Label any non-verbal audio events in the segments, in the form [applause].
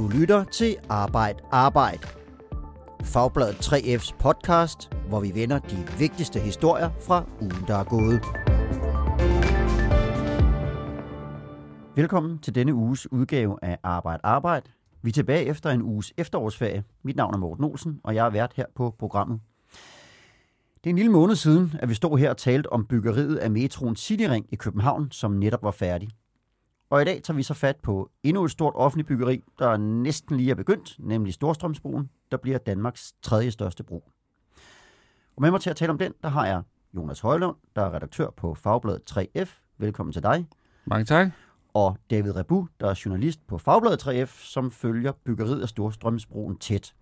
Du lytter til Arbejd Arbejd. Fagbladet 3F's podcast, hvor vi vender de vigtigste historier fra ugen, der er gået. Velkommen til denne uges udgave af Arbejd Arbejd. Vi er tilbage efter en uges efterårsferie. Mit navn er Morten Olsen, og jeg er vært her på programmet. Det er en lille måned siden, at vi stod her og talte om byggeriet af metroen Cityring i København, som netop var færdig. Og i dag tager vi så fat på endnu et stort offentligt byggeri, der næsten lige er begyndt, nemlig Storstrømsbroen, der bliver Danmarks tredje største bro. Og med mig til at tale om den, der har jeg Jonas Højlund, der er redaktør på Fagbladet 3F. Velkommen til dig. Mange tak. Og David Rebu, der er journalist på Fagbladet 3F, som følger byggeriet af Storstrømsbroen tæt.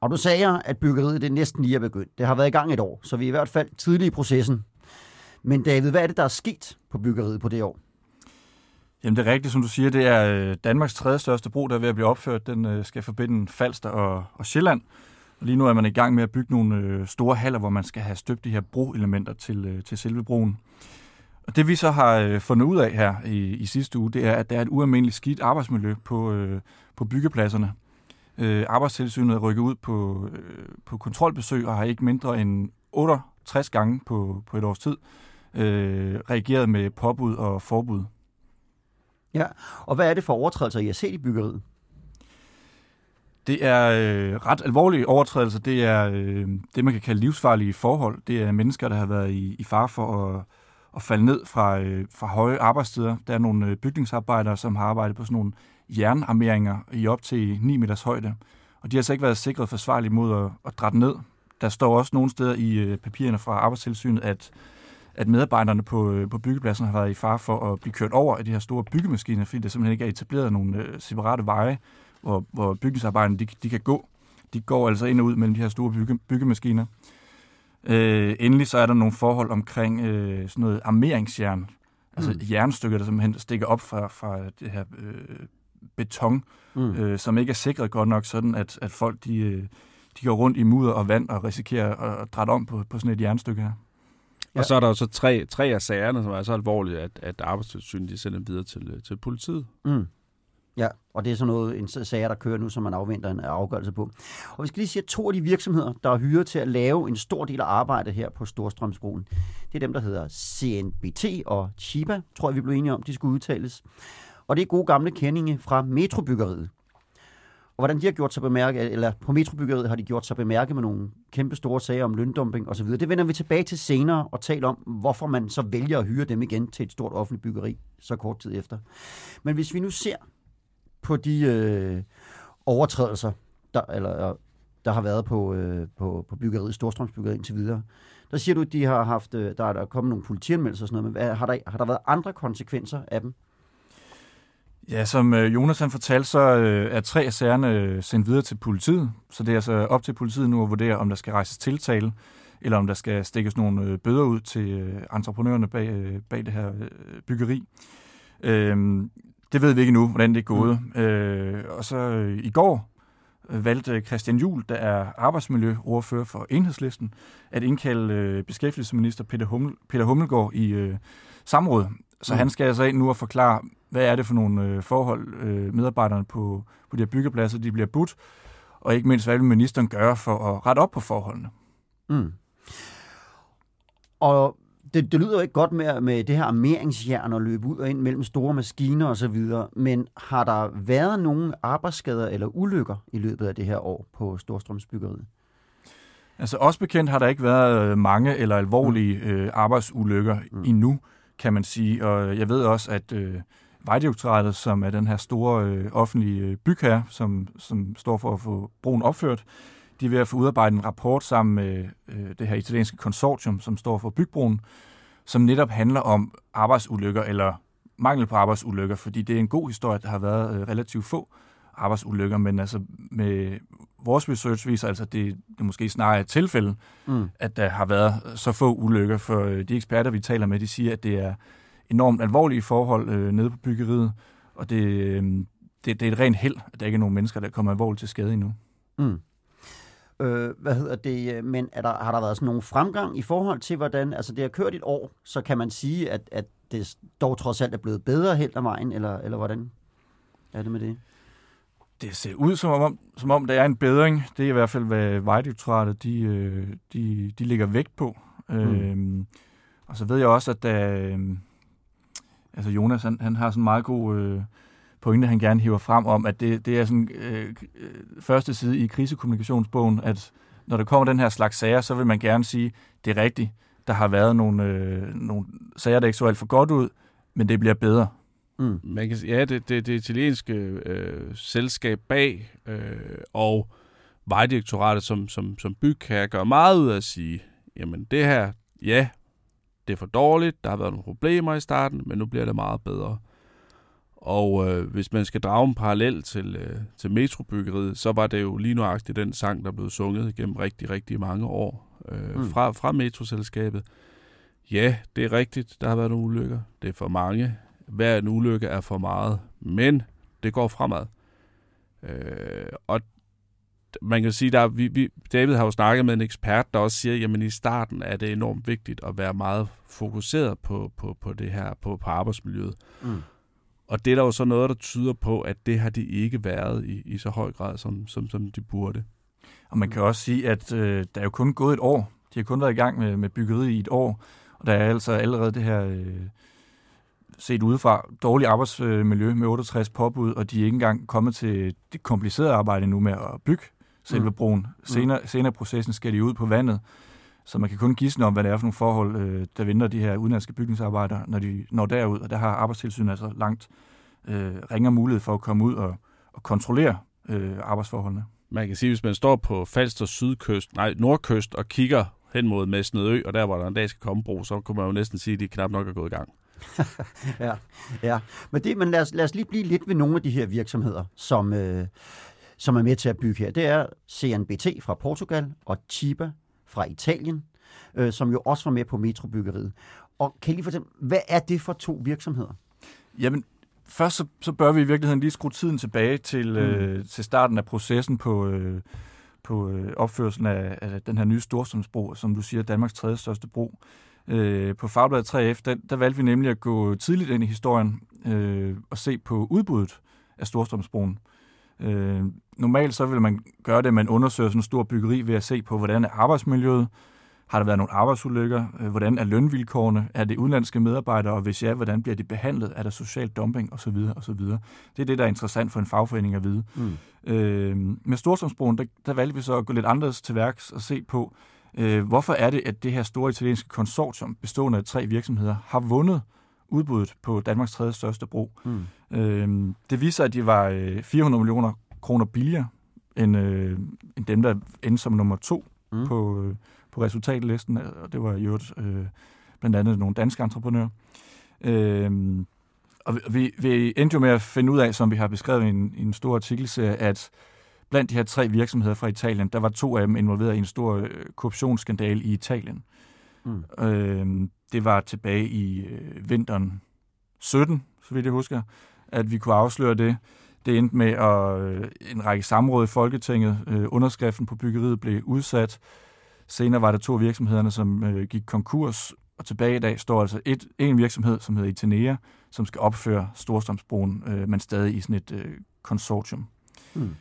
Og du sagde, at byggeriet det næsten lige er begyndt. Det har været i gang et år, så vi er i hvert fald tidlige i processen. Men David, hvad er det, der er sket på byggeriet på det år? Jamen det er rigtigt, som du siger, det er øh, Danmarks tredje største bro, der er ved at blive opført. Den øh, skal forbinde Falster og, og Sjælland. Og lige nu er man i gang med at bygge nogle øh, store haller, hvor man skal have støbt de her broelementer til, til selve broen. Og det vi så har fundet ud af her i, i sidste uge, det er, at der er et ualmindeligt skidt arbejdsmiljø på, på byggepladserne. arbejdstilsynet er rykket ud på, på kontrolbesøg og har ikke mindre end 68 gange på, på et års tid øh, reageret med påbud og forbud. Ja, og hvad er det for overtrædelser, I har set i byggeriet? Det er øh, ret alvorlige overtrædelser. Det er øh, det, man kan kalde livsfarlige forhold. Det er mennesker, der har været i, i fare for at, at falde ned fra, øh, fra høje arbejdssteder. Der er nogle øh, bygningsarbejdere, som har arbejdet på sådan nogle jernarmeringer i op til 9 meters højde. Og de har altså ikke været sikret forsvarligt mod at, at drætte ned. Der står også nogle steder i øh, papirerne fra arbejdstilsynet, at at medarbejderne på, øh, på byggepladsen har været i far for at blive kørt over af de her store byggemaskiner, fordi der simpelthen ikke er etableret nogle øh, separate veje, hvor, hvor bygningsarbejderne de, de kan gå. De går altså ind og ud mellem de her store bygge, byggemaskiner. Øh, endelig så er der nogle forhold omkring øh, sådan noget armeringsjern, altså mm. jernstykker, der simpelthen stikker op fra, fra det her øh, beton, mm. øh, som ikke er sikret godt nok, sådan at, at folk de, øh, de går rundt i mudder og vand og risikerer at, at drætte om på, på sådan et jernstykke her. Ja. Og så er der jo så tre, tre af sagerne, som er så alvorlige, at, at arbejdstilsynet de sender dem videre til, til politiet. Mm. Ja, og det er sådan noget, en sager, der kører nu, som man afventer en afgørelse på. Og vi skal lige sige, at to af de virksomheder, der er hyret til at lave en stor del af arbejdet her på Storstrømsbroen, det er dem, der hedder CNBT og Chiba, tror jeg, vi blev enige om, de skulle udtales. Og det er gode gamle kendinge fra metrobyggeriet. Og hvordan de har gjort sig bemærke, eller på metrobyggeriet har de gjort sig bemærke med nogle kæmpe store sager om løndumping osv. Det vender vi tilbage til senere og taler om, hvorfor man så vælger at hyre dem igen til et stort offentligt byggeri så kort tid efter. Men hvis vi nu ser på de øh, overtrædelser, der, eller, øh, der har været på, øh, på, på byggeriet, Storstrømsbyggeriet indtil videre, der siger du, at de har haft, øh, der er der kommet nogle politianmeldelser og sådan noget, men hvad, har, der, har der været andre konsekvenser af dem? Ja, som øh, Jonas han fortalte, så øh, er tre af sagerne øh, sendt videre til politiet. Så det er altså op til politiet nu at vurdere, om der skal rejses tiltale, eller om der skal stikkes nogle bøder ud til entreprenørerne bag, bag det her byggeri. Øhm, det ved vi ikke nu, hvordan det er gået. Mm. Øh, og så i går valgte Christian Juhl, der er arbejdsmiljøordfører for Enhedslisten, at indkalde beskæftigelsesminister Peter, Hummel, Peter Hummelgaard i øh, samråd. Så mm. han skal altså ind nu og forklare, hvad er det for nogle øh, forhold, øh, medarbejderne på, på de her byggepladser, de bliver budt, og ikke mindst, hvad vil ministeren gøre for at rette op på forholdene? Mm. Og det, det lyder jo ikke godt med, med det her armeringsjern og løbe ud og ind mellem store maskiner og så videre, men har der været nogle arbejdsskader eller ulykker i løbet af det her år på Storstrømsbyggeriet? Altså også bekendt har der ikke været øh, mange eller alvorlige mm. øh, arbejdsulykker mm. endnu, kan man sige. Og jeg ved også, at øh, Vejdirektoratet, som er den her store øh, offentlige øh, bygherre, som, som står for at få broen opført, de er ved at få udarbejdet en rapport sammen med øh, det her italienske konsortium, som står for Bygbroen, som netop handler om arbejdsulykker eller mangel på arbejdsulykker, fordi det er en god historie, at der har været øh, relativt få arbejdsulykker, men altså med vores research viser altså, at det, det måske snarere er et tilfælde, mm. at der har været så få ulykker, for øh, de eksperter, vi taler med, de siger, at det er enormt alvorlige forhold øh, nede på byggeriet, og det, øh, det, det er et rent held, at der ikke er nogen mennesker, der kommer alvorligt til skade endnu. Mm. Øh, hvad hedder det? Men er der, har der været sådan nogen fremgang i forhold til, hvordan... Altså, det har kørt et år, så kan man sige, at, at det dog trods alt er blevet bedre helt af vejen, eller, eller hvordan er det med det? Det ser ud som om, som om der er en bedring. Det er i hvert fald, hvad Vejdirektoratet de, øh, de, de ligger vægt på. Mm. Øhm, og så ved jeg også, at der, øh, altså Jonas han, han har sådan en meget god øh, pointe, han gerne hiver frem om, at det, det er sådan øh, øh, første side i krisekommunikationsbogen, at når der kommer den her slags sager, så vil man gerne sige, det er rigtigt, der har været nogle, øh, nogle sager, der ikke så alt for godt ud, men det bliver bedre. Mm. Man kan, ja, det, det, det italienske øh, selskab bag øh, og vejdirektoratet som, som, som bygherre gør meget ud af at sige, jamen det her, ja, det er for dårligt, der har været nogle problemer i starten, men nu bliver det meget bedre. Og øh, hvis man skal drage en parallel til, øh, til metrobyggeriet, så var det jo lige nuagtigt den sang, der blev sunget gennem rigtig, rigtig mange år øh, mm. fra, fra metroselskabet. Ja, det er rigtigt, der har været nogle ulykker. Det er for mange. Hver en ulykke er for meget, men det går fremad. Øh, og man kan sige, der vi, vi, David har jo snakket med en ekspert, der også siger, jamen i starten er det enormt vigtigt at være meget fokuseret på, på, på det her, på, på arbejdsmiljøet. Mm. Og det er der jo så noget, der tyder på, at det har de ikke været i, i så høj grad, som, som, som de burde. Og man kan også sige, at øh, der er jo kun gået et år. De har kun været i gang med, med byggeriet i et år. Og der er altså allerede det her, øh, set udefra, dårligt arbejdsmiljø med 68 påbud, og de er ikke engang kommet til det komplicerede arbejde nu med at bygge selve mm. broen. Senere, mm. senere processen skal de ud på vandet, så man kan kun gisne om, hvad det er for nogle forhold, øh, der venter de her udenlandske bygningsarbejdere, når de når derud. Og der har arbejdstilsynet altså langt øh, ringer mulighed for at komme ud og, og kontrollere øh, arbejdsforholdene. Man kan sige, hvis man står på Falster sydkyst, nej, nordkyst og kigger hen mod Mæsnede Ø, og der, hvor der en dag skal komme bro, så kunne man jo næsten sige, at de knap nok er gået i gang. [laughs] ja, ja. Men, det, men lad, os, lad os lige blive lidt ved nogle af de her virksomheder, som, øh, som er med til at bygge her. Det er CNBT fra Portugal og Chiba fra Italien, øh, som jo også var med på metrobyggeriet. Og kan I lige fortælle, hvad er det for to virksomheder? Jamen, først så, så bør vi i virkeligheden lige skrue tiden tilbage til, mm. øh, til starten af processen på, øh, på øh, opførelsen af, af den her nye Storstrømsbro, som du siger, Danmarks tredje største bro. Øh, på Fagbladet 3F, der, der valgte vi nemlig at gå tidligt ind i historien øh, og se på udbuddet af Storstrømsbroen. Øh, normalt så vil man gøre det, at man undersøger sådan en stor byggeri ved at se på, hvordan er arbejdsmiljøet, har der været nogle arbejdsulykker? Øh, hvordan er lønvilkårene? Er det udenlandske medarbejdere? Og hvis ja, hvordan bliver de behandlet? Er der social dumping? Og så videre, og så videre. Det er det, der er interessant for en fagforening at vide. Mm. Øh, med Storstrømsbroen, der, der valgte vi så at gå lidt anderledes til værks og se på, øh, hvorfor er det, at det her store italienske konsortium, bestående af tre virksomheder, har vundet udbuddet på Danmarks tredje største bro. Mm. Øh, det viser, at de var øh, 400 millioner kroner billigere end, øh, end dem, der endte som nummer to mm. på, øh, på resultatlisten, og det var jo øh, blandt andet nogle danske entreprenører. Øh, og vi, vi endte jo med at finde ud af, som vi har beskrevet i en, i en stor artikelserie, at blandt de her tre virksomheder fra Italien, der var to af dem involveret i en stor øh, korruptionsskandal i Italien. Mm. Øh, det var tilbage i øh, vinteren 17, så vidt jeg husker, at vi kunne afsløre det. Det endte med at øh, en række samråd i Folketinget. Øh, underskriften på byggeriet blev udsat. Senere var der to virksomhederne, som øh, gik konkurs, og tilbage i dag står altså et, en virksomhed, som hedder Itenea, som skal opføre Storstrømsbroen, øh, men stadig i sådan et øh, konsortium. Hmm.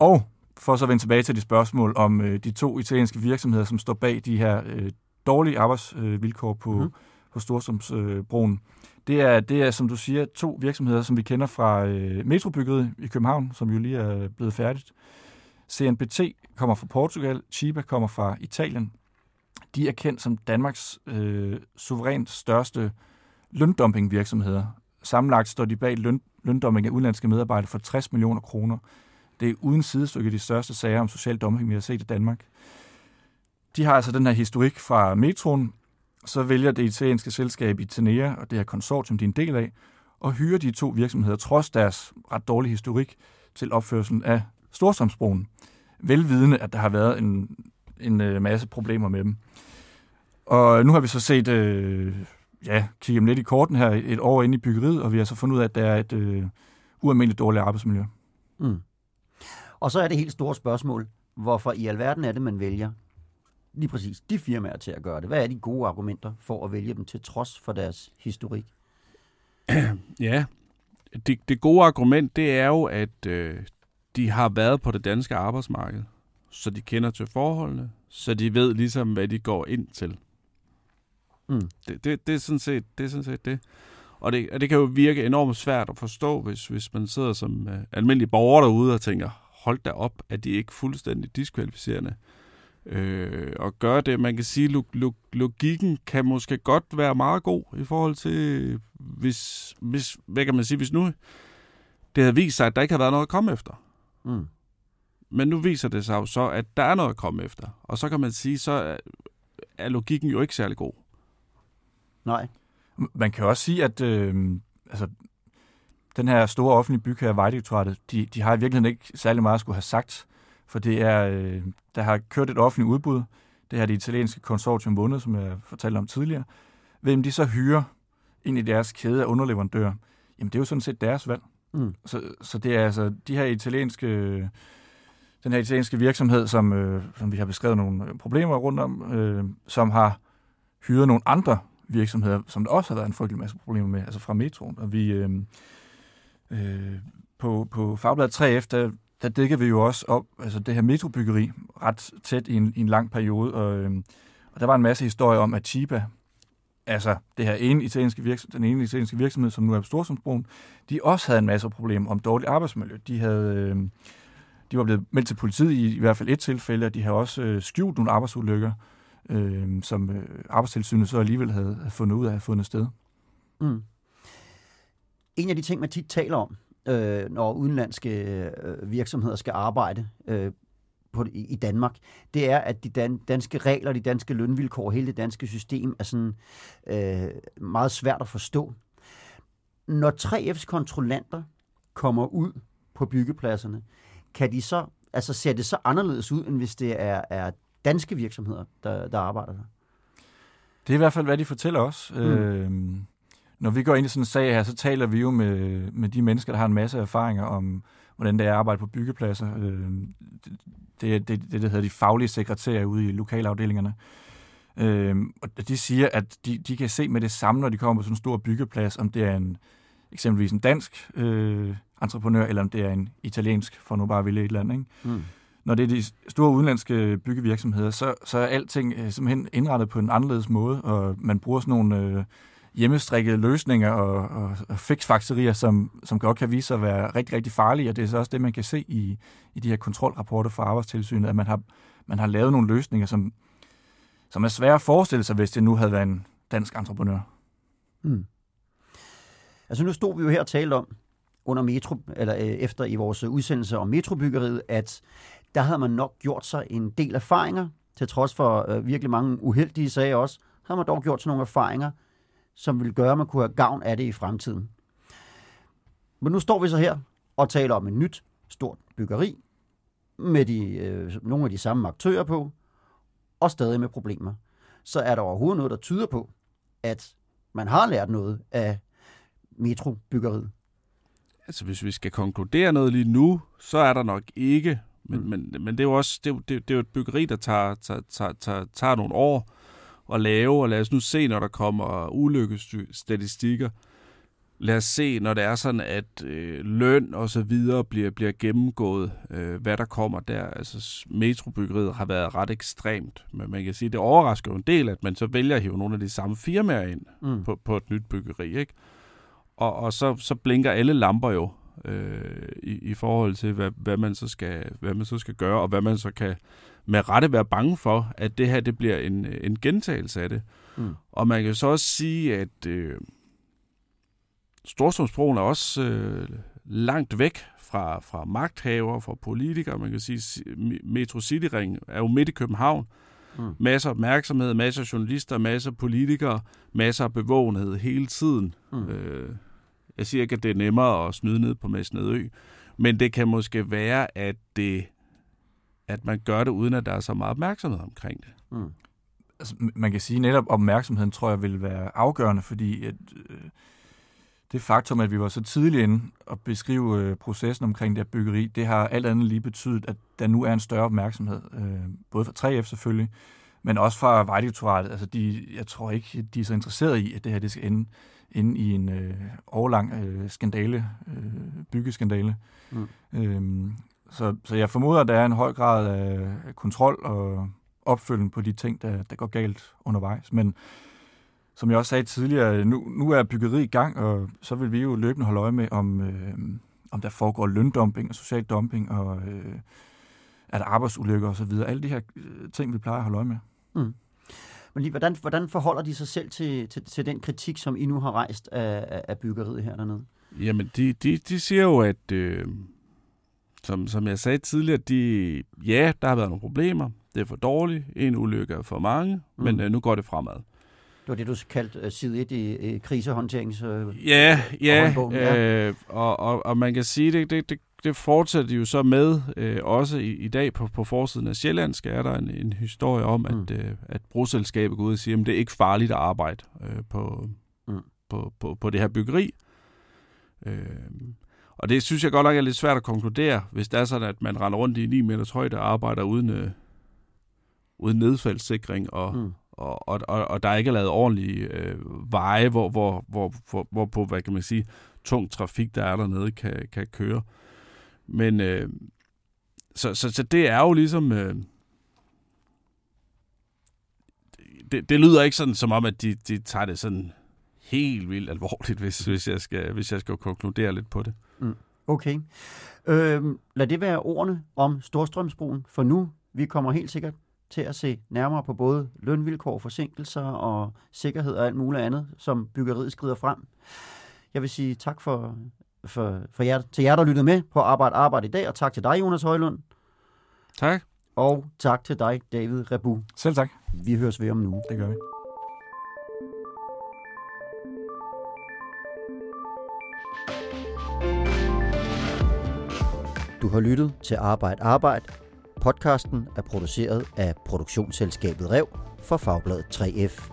Og for så at vende tilbage til de spørgsmål om øh, de to italienske virksomheder, som står bag de her øh, dårlige arbejdsvilkår på, hmm. på Storstrømsbroen. Øh, det er, det er, som du siger, to virksomheder, som vi kender fra øh, metrobyggeriet i København, som jo lige er blevet færdigt. CNBT kommer fra Portugal, Chiba kommer fra Italien. De er kendt som Danmarks øh, suverænt største løndumpingvirksomheder. Sammenlagt står de bag løn, løndumping af udenlandske medarbejdere for 60 millioner kroner. Det er uden sidestykke de største sager om social dumping, vi har set i Danmark. De har altså den her historik fra metroen. Så vælger det italienske selskab Itanea, og det her konsortium, de er en del af, og hyre de to virksomheder, trods deres ret dårlige historik, til opførelsen af Storstrømsbroen velvidende, at der har været en, en øh, masse problemer med dem. Og nu har vi så set, øh, ja, kigge dem lidt i korten her et år inde i byggeriet, og vi har så fundet ud af, at der er et øh, ualmindeligt dårligt arbejdsmiljø. Mm. Og så er det helt store spørgsmål, hvorfor i alverden er det, man vælger lige præcis de firmaer til at gøre det? Hvad er de gode argumenter for at vælge dem til trods for deres historik? [clears throat] Ja, det, det gode argument, det er jo, at øh, de har været på det danske arbejdsmarked, så de kender til forholdene, så de ved ligesom, hvad de går ind til. Mm. Det, det, det, er sådan set, det er sådan set det. Og det, og det kan jo virke enormt svært at forstå, hvis, hvis man sidder som uh, almindelig borger derude og tænker, hold da op, at de ikke fuldstændig diskvalificerende. Øh, og gør det, man kan sige, log, log, logikken kan måske godt være meget god i forhold til, hvis, hvis, hvad kan man sige, hvis nu det havde vist sig, at der ikke har været noget at komme efter. Mm. Men nu viser det sig jo så, at der er noget at komme efter. Og så kan man sige, så er, er logikken jo ikke særlig god. Nej. Man kan også sige, at øh, altså, den her store offentlige bygherre, Vejdirektoratet, de, de har i virkeligheden ikke særlig meget at skulle have sagt, for det er, øh, der har kørt et offentligt udbud, det har det italienske konsortium vundet, som jeg fortalte om tidligere. Hvem de så hyrer ind i deres kæde af underleverandører, jamen det er jo sådan set deres valg. Mm. Så, så det er altså de her italienske, den her italienske virksomhed, som, øh, som vi har beskrevet nogle problemer rundt om, øh, som har hyret nogle andre virksomheder, som der også har været en frygtelig masse problemer med, altså fra metroen. Og vi øh, øh, på, på Fagbladet 3F, der, der dækker vi jo også op, altså det her metrobyggeri ret tæt i en, i en lang periode, og, øh, og der var en masse historier om, at Chiba, altså det her ene italienske virksomhed, den ene italienske virksomhed, som nu er på Storsundsbroen, de også havde en masse problemer om dårligt arbejdsmiljø. De havde... Øh, de var blevet meldt til politiet i, i hvert fald et tilfælde, og de har også øh, skjult nogle arbejdsulykker, øh, som øh, arbejdstilsynet så alligevel havde, havde fundet ud af at have fundet sted. Mm. En af de ting, man tit taler om, øh, når udenlandske øh, virksomheder skal arbejde øh, på, i, i Danmark, det er, at de dan, danske regler, de danske lønvilkår, hele det danske system er sådan øh, meget svært at forstå. Når 3F's kontrollanter kommer ud på byggepladserne, kan de så, altså ser det så anderledes ud, end hvis det er, er danske virksomheder, der, der arbejder der? Det er i hvert fald, hvad de fortæller os. Mm. Øh, når vi går ind i sådan en sag her, så taler vi jo med, med de mennesker, der har en masse erfaringer om, hvordan det er at arbejde på byggepladser. Øh, det er det, det, der hedder de faglige sekretærer ude i lokalafdelingerne. Øh, og de siger, at de, de kan se med det samme, når de kommer på sådan en stor byggeplads, om det er en eksempelvis en dansk øh, entreprenør, eller om det er en italiensk, for nu bare at vælge et eller andet. Ikke? Mm. Når det er de store udenlandske byggevirksomheder, så, så er alting øh, simpelthen indrettet på en anderledes måde, og man bruger sådan nogle øh, hjemmestrikkede løsninger og, og, og som, som godt kan vise sig at være rigtig, rigtig farlige, og det er så også det, man kan se i, i de her kontrolrapporter fra Arbejdstilsynet, at man har, man har lavet nogle løsninger, som, som er svære at forestille sig, hvis det nu havde været en dansk entreprenør. Mm. Altså nu stod vi jo her og talte om, under metro, eller øh, efter i vores udsendelse om metrobyggeriet, at der havde man nok gjort sig en del erfaringer, til trods for øh, virkelig mange uheldige sager også, havde man dog gjort sig nogle erfaringer, som ville gøre, at man kunne have gavn af det i fremtiden. Men nu står vi så her og taler om et nyt, stort byggeri, med de, øh, nogle af de samme aktører på, og stadig med problemer. Så er der overhovedet noget, der tyder på, at man har lært noget af metrobyggeriet. Altså, hvis vi skal konkludere noget lige nu, så er der nok ikke. Men, mm. men, men det er jo også det, er, det, det er jo et byggeri, der tager, tager, tager, tager, tager nogle år at lave, og lad os nu se, når der kommer ulykkesstatistikker. Lad os se, når det er sådan, at øh, løn og så videre bliver, bliver gennemgået, øh, hvad der kommer der. Altså, metrobyggeriet har været ret ekstremt, men man kan sige, det overrasker jo en del, at man så vælger at hive nogle af de samme firmaer ind mm. på, på et nyt byggeri, ikke? Og, og så, så blinker alle lamper jo øh, i, i forhold til, hvad, hvad, man så skal, hvad man så skal gøre, og hvad man så kan med rette være bange for, at det her det bliver en, en gentagelse af det. Mm. Og man kan så også sige, at øh, Storstrømsbroen er også øh, langt væk fra, fra magthaver, fra politikere. Man kan sige, Metro City Ring er jo midt i København. Mm. Masser af opmærksomhed, masser af journalister, masser af politikere, masser af bevågenhed hele tiden. Mm. Øh, jeg siger ikke, at det er nemmere at snyde ned på Masnedø, men det kan måske være, at det at man gør det, uden at der er så meget opmærksomhed omkring det. Mm. Altså, man kan sige, at netop opmærksomheden, tror jeg, vil være afgørende, fordi at, øh, det faktum, at vi var så tidligt inde og beskrive øh, processen omkring det her byggeri, det har alt andet lige betydet, at der nu er en større opmærksomhed, øh, både fra 3F selvfølgelig, men også fra Vejdirektoratet. Altså, de, jeg tror ikke, de er så interesserede i, at det her det skal ende inde i en øh, overlang øh, skandale, øh, byggeskandale. Mm. Øhm, så, så jeg formoder, at der er en høj grad af kontrol og opfølgning på de ting, der, der går galt undervejs. Men som jeg også sagde tidligere, nu, nu er byggeri i gang, og så vil vi jo løbende holde øje med, om, øh, om der foregår løndumping og social dumping, og øh, er der arbejdsulykker osv. Alle de her øh, ting, vi plejer at holde øje med. Mm. Men lige, hvordan, hvordan forholder de sig selv til, til, til den kritik, som I nu har rejst af, af byggeriet her dernede? Jamen, de, de, de siger jo, at øh, som, som jeg sagde tidligere, de, ja, der har været nogle problemer. Det er for dårligt. En ulykke er for mange, mm. men øh, nu går det fremad. Det var det, du kaldte uh, side 1 i, i krisehåndterings... Uh, ja, ja, ja. Øh, og, og, og man kan sige, det, det, det, det fortsætter de jo så med, øh, også i, i dag på, på forsiden af Sjællandsk er der en, en historie om, mm. at, øh, at broselskabet går ud og siger, at det er ikke farligt at arbejde øh, på, mm. på, på, på det her byggeri. Øh, og det synes jeg godt nok er lidt svært at konkludere, hvis det er sådan, at man render rundt i 9 meters højde og arbejder uden, øh, uden nedfaldssikring, og, mm. og, og, og, og der ikke er lavet ordentlige øh, veje, hvor, hvor, hvor, hvor, hvor på, hvad kan man sige, tung trafik, der er dernede, kan, kan køre. Men øh, så, så, så det er jo ligesom... Øh, det, det lyder ikke sådan som om, at de, de tager det sådan helt vildt alvorligt, hvis, hvis, jeg, skal, hvis jeg skal konkludere lidt på det. Mm. Okay. Øh, lad det være ordene om Storstrømsbroen for nu. Vi kommer helt sikkert til at se nærmere på både lønvilkår, forsinkelser og sikkerhed og alt muligt andet, som byggeriet skrider frem. Jeg vil sige tak for, for, for jer, til jer, der lyttede med på Arbejde Arbejde i dag, og tak til dig, Jonas Højlund. Tak. Og tak til dig, David Rebu. Selv tak. Vi høres ved om nu. Det gør vi. Har lyttet til Arbejde Arbejde. Podcasten er produceret af produktionsselskabet Rev for Fagbladet 3F.